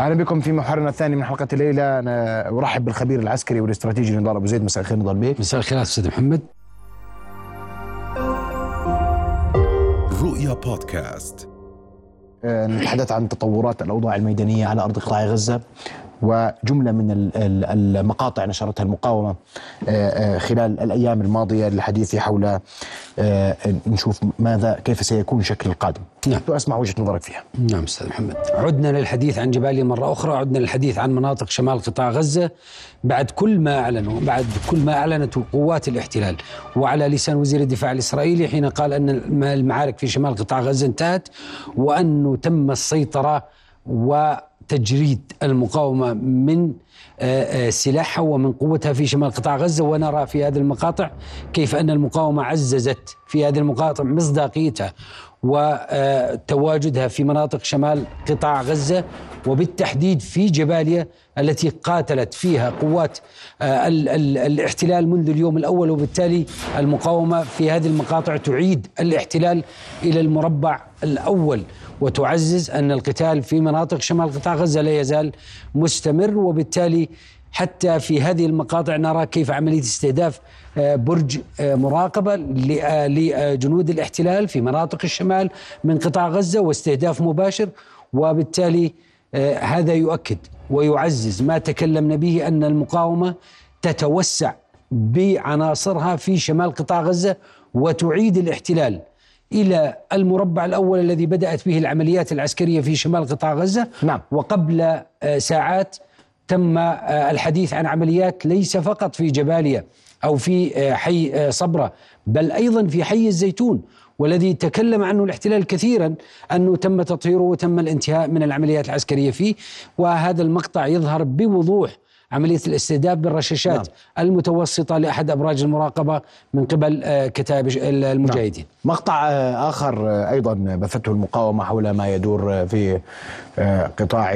أهلا بكم في محورنا الثاني من حلقة الليلة. أنا أرحب بالخبير العسكري والاستراتيجي نضال أبو زيد. مساء الخير نضال بيه مساء الخير أستاذ محمد. رؤيا بودكاست. آه، نتحدث عن تطورات الأوضاع الميدانية على أرض قطاع غزة. وجملة من ال- ال- المقاطع نشرتها المقاومة آه، آه، خلال الأيام الماضية للحديث حول آه، نشوف ماذا كيف سيكون الشكل القادم. نعم. واسمع وجهة نظرك فيها. نعم أستاذ محمد. عدنا للحديث عن جباليا مرة أخرى عدنا للحديث عن مناطق شمال قطاع غزة. بعد كل ما أعلنوا بعد كل ما اعلنته قوات الاحتلال وعلى لسان وزير الدفاع الإسرائيلي حين قال أن الم- المعارك في شمال قطاع غزة انتهت وانه تم السيطرة وتجريد المقاومة من آه، آه، سلاحها ومن قوتها في شمال قطاع غزة ونرى في هذه المقاطع كيف أن المقاومة عززت في هذه المقاطع مصداقيتها وتواجدها في مناطق شمال قطاع غزة وبالتحديد في جباليا التي قاتلت فيها قوات آه، ال- ال- الاحتلال منذ اليوم الأول. وبالتالي المقاومة في هذه المقاطع تعيد الاحتلال إلى المربع الأول وتعزز أن القتال في مناطق شمال قطاع غزة لا يزال مستمر وبالتالي حتى في هذه المقاطع نرى كيف عملية استهداف آه، برج آه، مراقبة ل- آه، لجنود الاحتلال في مناطق الشمال من قطاع غزة واستهداف مباشر وبالتالي هذا يؤكد ويعزز ما تكلمنا به أن المقاومة تتوسع بعناصرها في شمال قطاع غزة وتعيد الاحتلال. إلى المربع الأول الذي بدأت به العمليات العسكرية في شمال قطاع غزة نعم. وقبل آه، ساعات تم آه، الحديث عن عمليات ليس فقط في جباليا أو في آه، حي صبرا بل أيضا في حي الزيتون والذي تكلم عنه الاحتلال كثيرا أنه تم تطهيره وتم الانتهاء من العمليات العسكرية فيه وهذا المقطع يظهر بوضوح عملية الاستهداف بالرشاشات نعم. نعم. المتوسطة لأحد أبراج المراقبة من قبل آه، كتائب المجاهدين مقطع آه، آخر آه، أيضا بثته المقاومة حول ما يدور في قطاع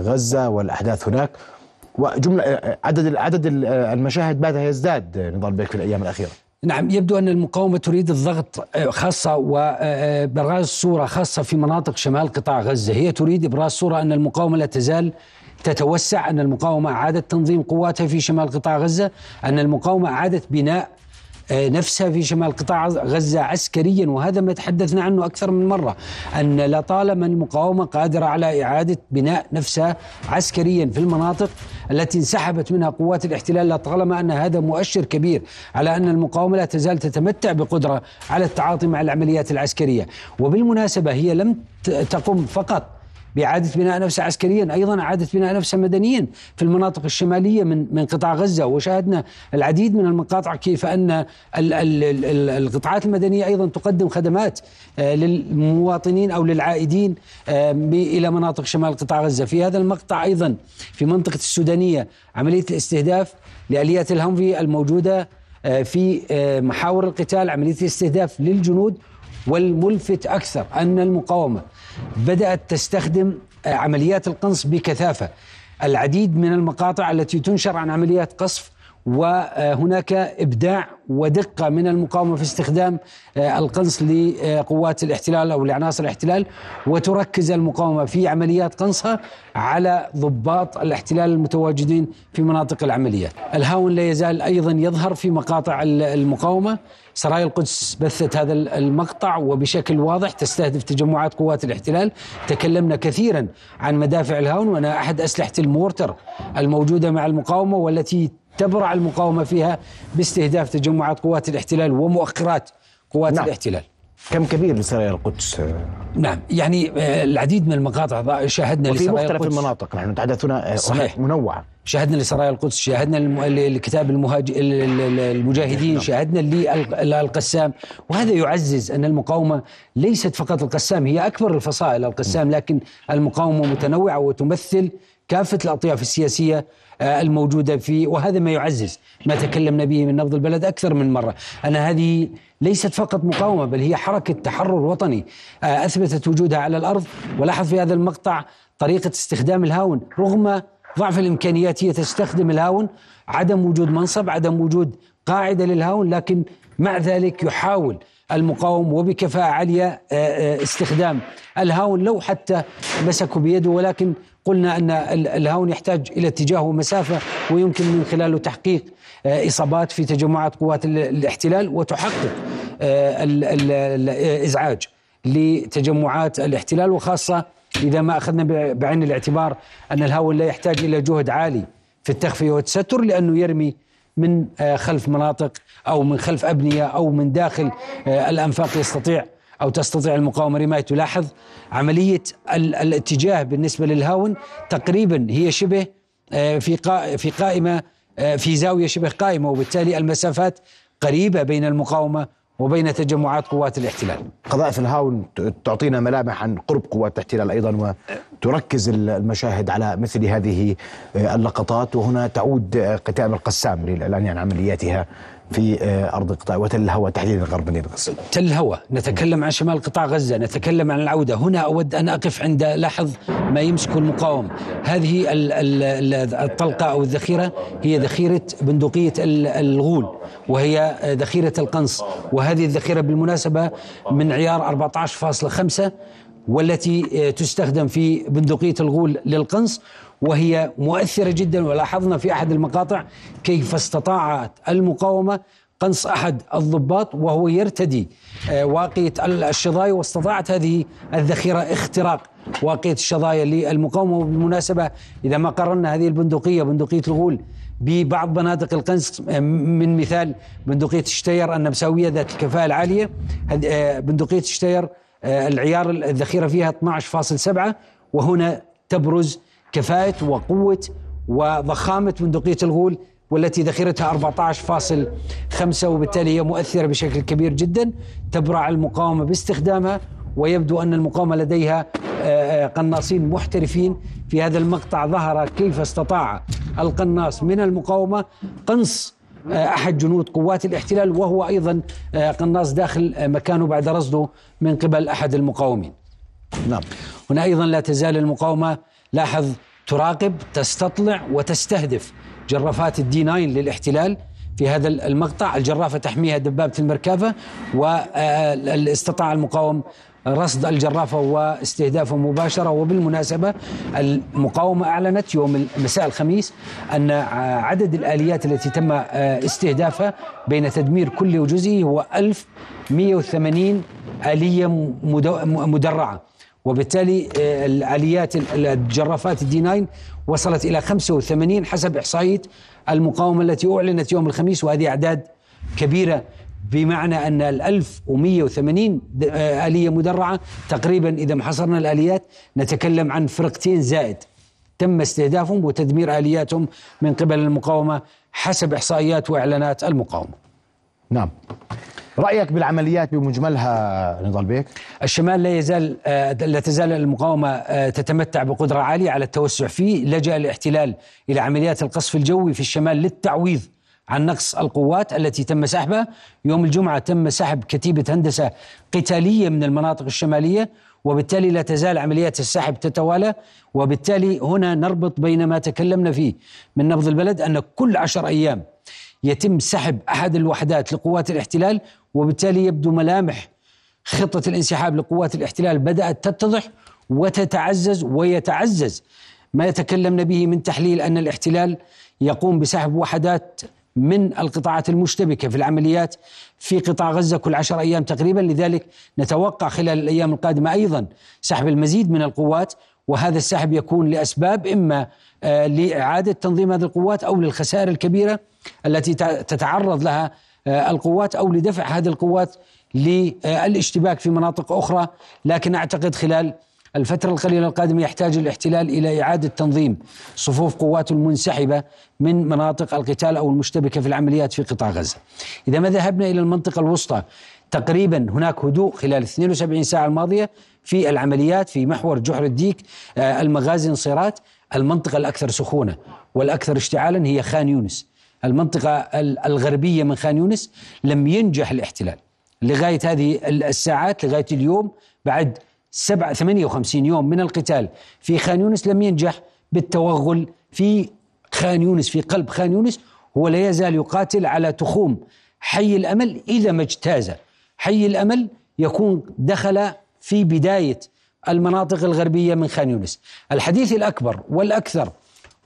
غزة والأحداث هناك وجملة عدد عدد ال- المشاهد بات يزداد نضال بيك في الأيام الأخيرة نعم يبدو أن المقاومة تريد الضغط خاصة وإبراز صورة خاصة في مناطق شمال قطاع غزة هي تريد إبراز صورة أن المقاومة لا تزال تتوسع أن المقاومة أعادت تنظيم قواتها في شمال قطاع غزة أن المقاومة أعادت بناء آه، نفسها في شمال قطاع غزة عسكريا وهذا ما تحدثنا عنه أكثر من مرة أن لطالما المقاومة قادرة على إعادة بناء نفسها عسكريا في المناطق التي انسحبت منها قوات الاحتلال لطالما أن هذا مؤشر كبير على أن المقاومة لا تزال تتمتع بقدرة على التعاطي مع العمليات العسكرية. وبالمناسبة هي لم تقم فقط بإعادة بناء نفسها عسكريا أيضا إعادة بناء نفسها مدنيا في المناطق الشمالية من من قطاع غزة. وشاهدنا العديد من المقاطع كيف أن ال- ال- ال- ال- القطاعات المدنية أيضا تقدم خدمات آه، للمواطنين أو للعائدين آه، إلى مناطق شمال قطاع غزة. في هذا المقطع أيضا في منطقة السودانية عملية الاستهداف لآليات الهمفي الموجودة آه، في محاور القتال عملية الاستهداف للجنود والملفت أكثر أن المقاومة بدأت تستخدم عمليات القنص بكثافة. العديد من المقاطع التي تنشر عن عمليات قصف وهناك إبداع ودقة من المقاومة في استخدام آه، القنص لقوات الاحتلال أو لعناصر الاحتلال وتركز المقاومة في عمليات قنصها على ضباط الاحتلال المتواجدين في مناطق العمليات. الهاون لا يزال أيضا يظهر في مقاطع ال- المقاومة سرايا القدس بثت هذا ال- المقطع وبشكل واضح تستهدف تجمعات قوات الاحتلال تكلمنا كثيرا عن مدافع الهاون وأنا أحد أسلحة ال mortar الموجودة مع المقاومة والتي تبرع المقاومة فيها باستهداف تجمعات قوات الاحتلال ومؤخرات قوات نعم. نعم. الاحتلال كم كبير لسرايا القدس نعم يعني آه، العديد من المقاطع شاهدنا وفي لسرايا مختلف القدس. المناطق نحن نتحدث هنا آه، صحيح. منوعة شاهدنا لسرايا القدس شاهدنا الكتاب المهاج... ال- ال- ال- المجاهدين شاهدنا للقسام وهذا يعزز أن المقاومة ليست فقط القسام هي أكبر الفصائل القسام لكن المقاومة متنوعة وتمثل كافة الأطياف السياسية آه، الموجودة في وهذا ما يعزز ما تكلمنا به من نبض البلد أكثر من مرة. أن هذه ليست فقط مقاومة بل هي حركة تحرر وطني. آه، أثبتت وجودها على الأرض ولاحظ في هذا المقطع طريقة استخدام الهاون. رغم ضعف الإمكانيات هي تستخدم الهاون عدم وجود منصب عدم وجود قاعدة للهاون لكن مع ذلك يحاول المقاوم وبكفاءة عالية استخدام الهاون. لو حتى مسكوا بيده ولكن قلنا أن الهاون يحتاج إلى اتجاه ومسافة ويمكن من خلاله تحقيق إصابات في تجمعات قوات الاحتلال وتحقق الإزعاج لتجمعات الاحتلال وخاصة إذا ما أخذنا بعين الاعتبار أن الهاون لا يحتاج إلى جهد عالي في التخفية والتستر لأنه يرمي من آه، خلف مناطق أو من خلف أبنية أو من داخل آه، الأنفاق يستطيع أو تستطيع المقاومة رماية تلاحظ عملية الاتجاه بالنسبة للهاون تقريبا هي شبه آه، في في قائمة في زاوية شبه قائمة وبالتالي المسافات قريبة بين المقاومة وبين تجمعات قوات الاحتلال. قذائف الهاون تعطينا ملامح عن قرب قوات الاحتلال أيضا وتركز المشاهد على مثل هذه اللقطات. وهنا تعود قتائم القسام للإعلان عن عملياتها في آه، أرض قطاع وتل الهوى تحديدا غرب مدينه غزه. تل الهوى، نتكلم عن شمال قطاع غزة، نتكلم عن العودة، هنا أود أن أقف عند لاحظ ما يمسك المقاوم، هذه الطلقة أو الذخيرة هي ذخيرة بندقية الغول وهي ذخيرة القنص، وهذه الذخيرة بالمناسبة من عيار 14.5 والتي آه، تستخدم في بندقية الغول للقنص. وهي مؤثرة جدا ولاحظنا في أحد المقاطع كيف استطاعت المقاومة قنص أحد الضباط وهو يرتدي آه، واقية الشظايا واستطاعت هذه الذخيرة اختراق واقية الشظايا للمقاومة. وبالمناسبة إذا ما قارنا هذه البندقية بندقية الغول ببعض مناطق القنص آه، من مثال بندقية شتير النمساوية ذات الكفاءة العالية. آه، بندقية شتير العيار الذخيرة فيها 12.7 وهنا تبرز كفاءة وقوة وضخامة بندقية الغول والتي ذخيرتها 14.5 وبالتالي هي مؤثرة بشكل كبير جدا تبرع المقاومة باستخدامها ويبدو أن المقاومة لديها آه، آه، قناصين محترفين في هذا المقطع. ظهر كيف استطاع القناص من المقاومة قنص آه، أحد جنود قوات الاحتلال وهو أيضا قناص داخل مكانه بعد رصده من قبل أحد المقاومين. نعم. هنا أيضا لا تزال المقاومة لاحظ تراقب تستطلع وتستهدف جرافات الدي 9 للاحتلال في هذا المقطع. الجرافة تحميها دبابة المركبة واستطاع المقاوم رصد الجرافة واستهدافه مباشرة. وبالمناسبة المقاومة أعلنت يوم مساء الخميس أن عدد الآليات التي تم استهدافها بين تدمير كل وجزئي هو 1180 آلية مدرعة. وبالتالي آه، الآليات الجرافات الدي 9 وصلت إلى 85 حسب إحصائية المقاومة التي أعلنت يوم الخميس وهذه أعداد كبيرة بمعنى أن ال 1180 آه، آلية مدرعة. تقريبا إذا ما حصرنا الآليات نتكلم عن فرقتين زائد. تم استهدافهم وتدمير آلياتهم من قبل المقاومة حسب إحصائيات وإعلانات المقاومة. نعم. رأيك بالعمليات بمجملها نضال بيك؟ الشمال لا يزال آه، لا تزال المقاومة آه، تتمتع بقدرة عالية على التوسع فيه لجأ الاحتلال إلى عمليات القصف الجوي في الشمال للتعويض عن نقص القوات التي تم سحبها. يوم الجمعة تم سحب كتيبة هندسة قتالية من المناطق الشمالية وبالتالي لا تزال عمليات السحب تتوالى وبالتالي هنا نربط بين ما تكلمنا فيه من نبض البلد أن كل عشر أيام يتم سحب أحد الوحدات لقوات الاحتلال وبالتالي يبدو ملامح خطة الانسحاب لقوات الاحتلال بدأت تتضح وتتعزز ويتعزز. ما يتكلمنا به من تحليل أن الاحتلال يقوم بسحب وحدات من القطاعات المشتبكة في العمليات في قطاع غزة كل عشر أيام تقريبا. لذلك نتوقع خلال الأيام القادمة أيضا سحب المزيد من القوات وهذا السحب يكون لأسباب إما آه، لإعادة تنظيم هذه القوات أو للخسائر الكبيرة التي تتعرض لها آه، القوات أو لدفع هذه القوات للاشتباك في مناطق أخرى. لكن أعتقد خلال الفترة القليلة القادمة يحتاج الاحتلال إلى إعادة تنظيم صفوف قواته المنسحبة من مناطق القتال أو المشتبكة في العمليات في قطاع غزة. إذا ما ذهبنا إلى المنطقة الوسطى تقريبا هناك هدوء خلال 72 ساعة الماضية في العمليات في محور جحر الديك آه، المغازي انصيرات المنطقة الأكثر سخونة والأكثر اشتعالا هي خان يونس. المنطقة الغربية من خان يونس لم ينجح الاحتلال لغاية هذه الساعات لغاية اليوم بعد سبعة 58 يوم من القتال في خان يونس لم ينجح بالتوغل في خان يونس في قلب خان يونس هو لا يزال يقاتل على تخوم حي الأمل إذا ما اجتاز حي الأمل يكون دخل في بداية المناطق الغربية من خان يونس. الحديث الأكبر والأكثر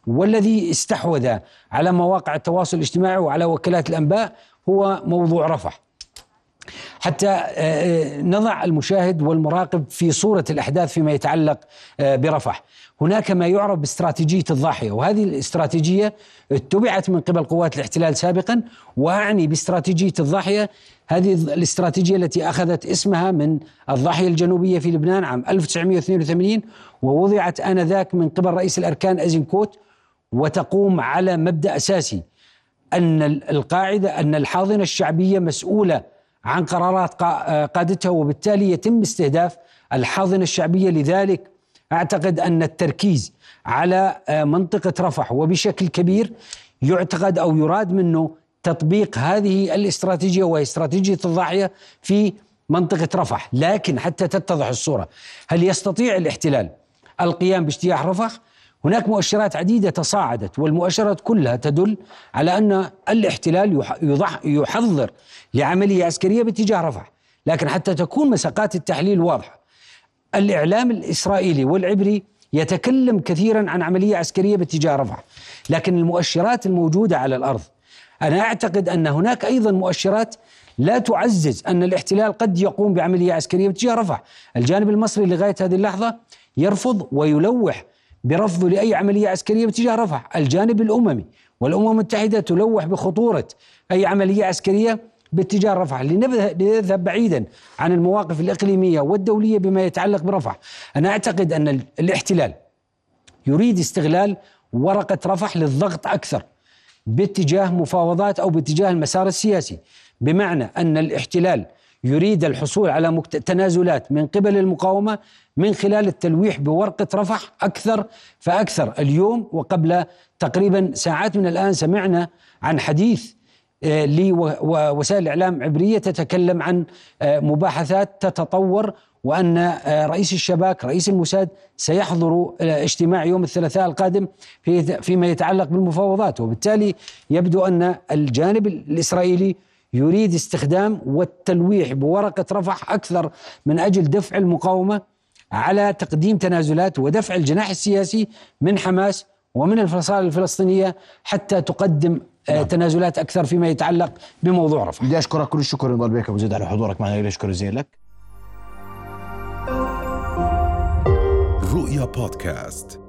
والذي استحوذ على مواقع التواصل الاجتماعي وعلى وكالات الأنباء هو موضوع رفح. حتى آه، آه، نضع المشاهد والمراقب في صورة الأحداث فيما يتعلق آه، برفح هناك ما يعرف باستراتيجية الضاحية وهذه الاستراتيجية اتبعت من قبل قوات الاحتلال سابقا وأعني باستراتيجية الضاحية هذه الاستراتيجية التي أخذت اسمها من الضاحية الجنوبية في لبنان عام 1982 ووضعت آنذاك من قبل رئيس الأركان أزنكوت وتقوم على مبدأ أساسي أن القاعدة أن الحاضنة الشعبية مسؤولة عن قرارات قادتها وبالتالي يتم استهداف الحاضنة الشعبية. لذلك أعتقد أن التركيز على آه، منطقة رفح وبشكل كبير يعتقد أو يراد منه تطبيق هذه الاستراتيجية وهي استراتيجية الضاحية في منطقة رفح. لكن حتى تتضح الصورة هل يستطيع الاحتلال القيام باجتياح رفح؟ هناك مؤشرات عديدة تصاعدت والمؤشرات كلها تدل على أن الاحتلال يحضر لعملية عسكرية باتجاه رفح. لكن حتى تكون مساقات التحليل واضحة الإعلام الإسرائيلي والعبري يتكلم كثيرا عن عملية عسكرية باتجاه رفح. لكن المؤشرات الموجودة على الأرض أنا أعتقد أن هناك أيضا مؤشرات لا تعزز أن الاحتلال قد يقوم بعملية عسكرية باتجاه رفح. الجانب المصري لغاية هذه اللحظة يرفض ويلوح برفضه لأي عملية عسكرية باتجاه رفح. الجانب الأممي والأمم المتحدة تلوح بخطورة أي عملية عسكرية باتجاه رفح. لنذهب بعيدا عن المواقف الإقليمية والدولية بما يتعلق برفح. أنا أعتقد أن الاحتلال يريد استغلال ورقة رفح للضغط أكثر باتجاه مفاوضات أو باتجاه المسار السياسي. بمعنى أن الاحتلال يريد الحصول على تنازلات من قبل المقاومة من خلال التلويح بورقة رفح أكثر فأكثر اليوم وقبل تقريبا ساعات من الآن سمعنا عن حديث آه، لوسائل الإعلام عبرية تتكلم عن آه، مباحثات تتطور وأن آه، رئيس الشباك رئيس الموساد سيحضر اجتماع يوم الثلاثاء القادم في فيما يتعلق بالمفاوضات. وبالتالي يبدو أن الجانب الإسرائيلي يريد استخدام والتلويح بورقة رفح أكثر من أجل دفع المقاومة على تقديم تنازلات ودفع الجناح السياسي من حماس ومن الفصائل الفلسطينية حتى تقدم آه، نعم. تنازلات أكثر فيما يتعلق بموضوع رفح بدي أشكرك كل الشكر نضال بيك أبو زيد على حضورك معنا شكر جزيلا لك. رؤيا بودكاست.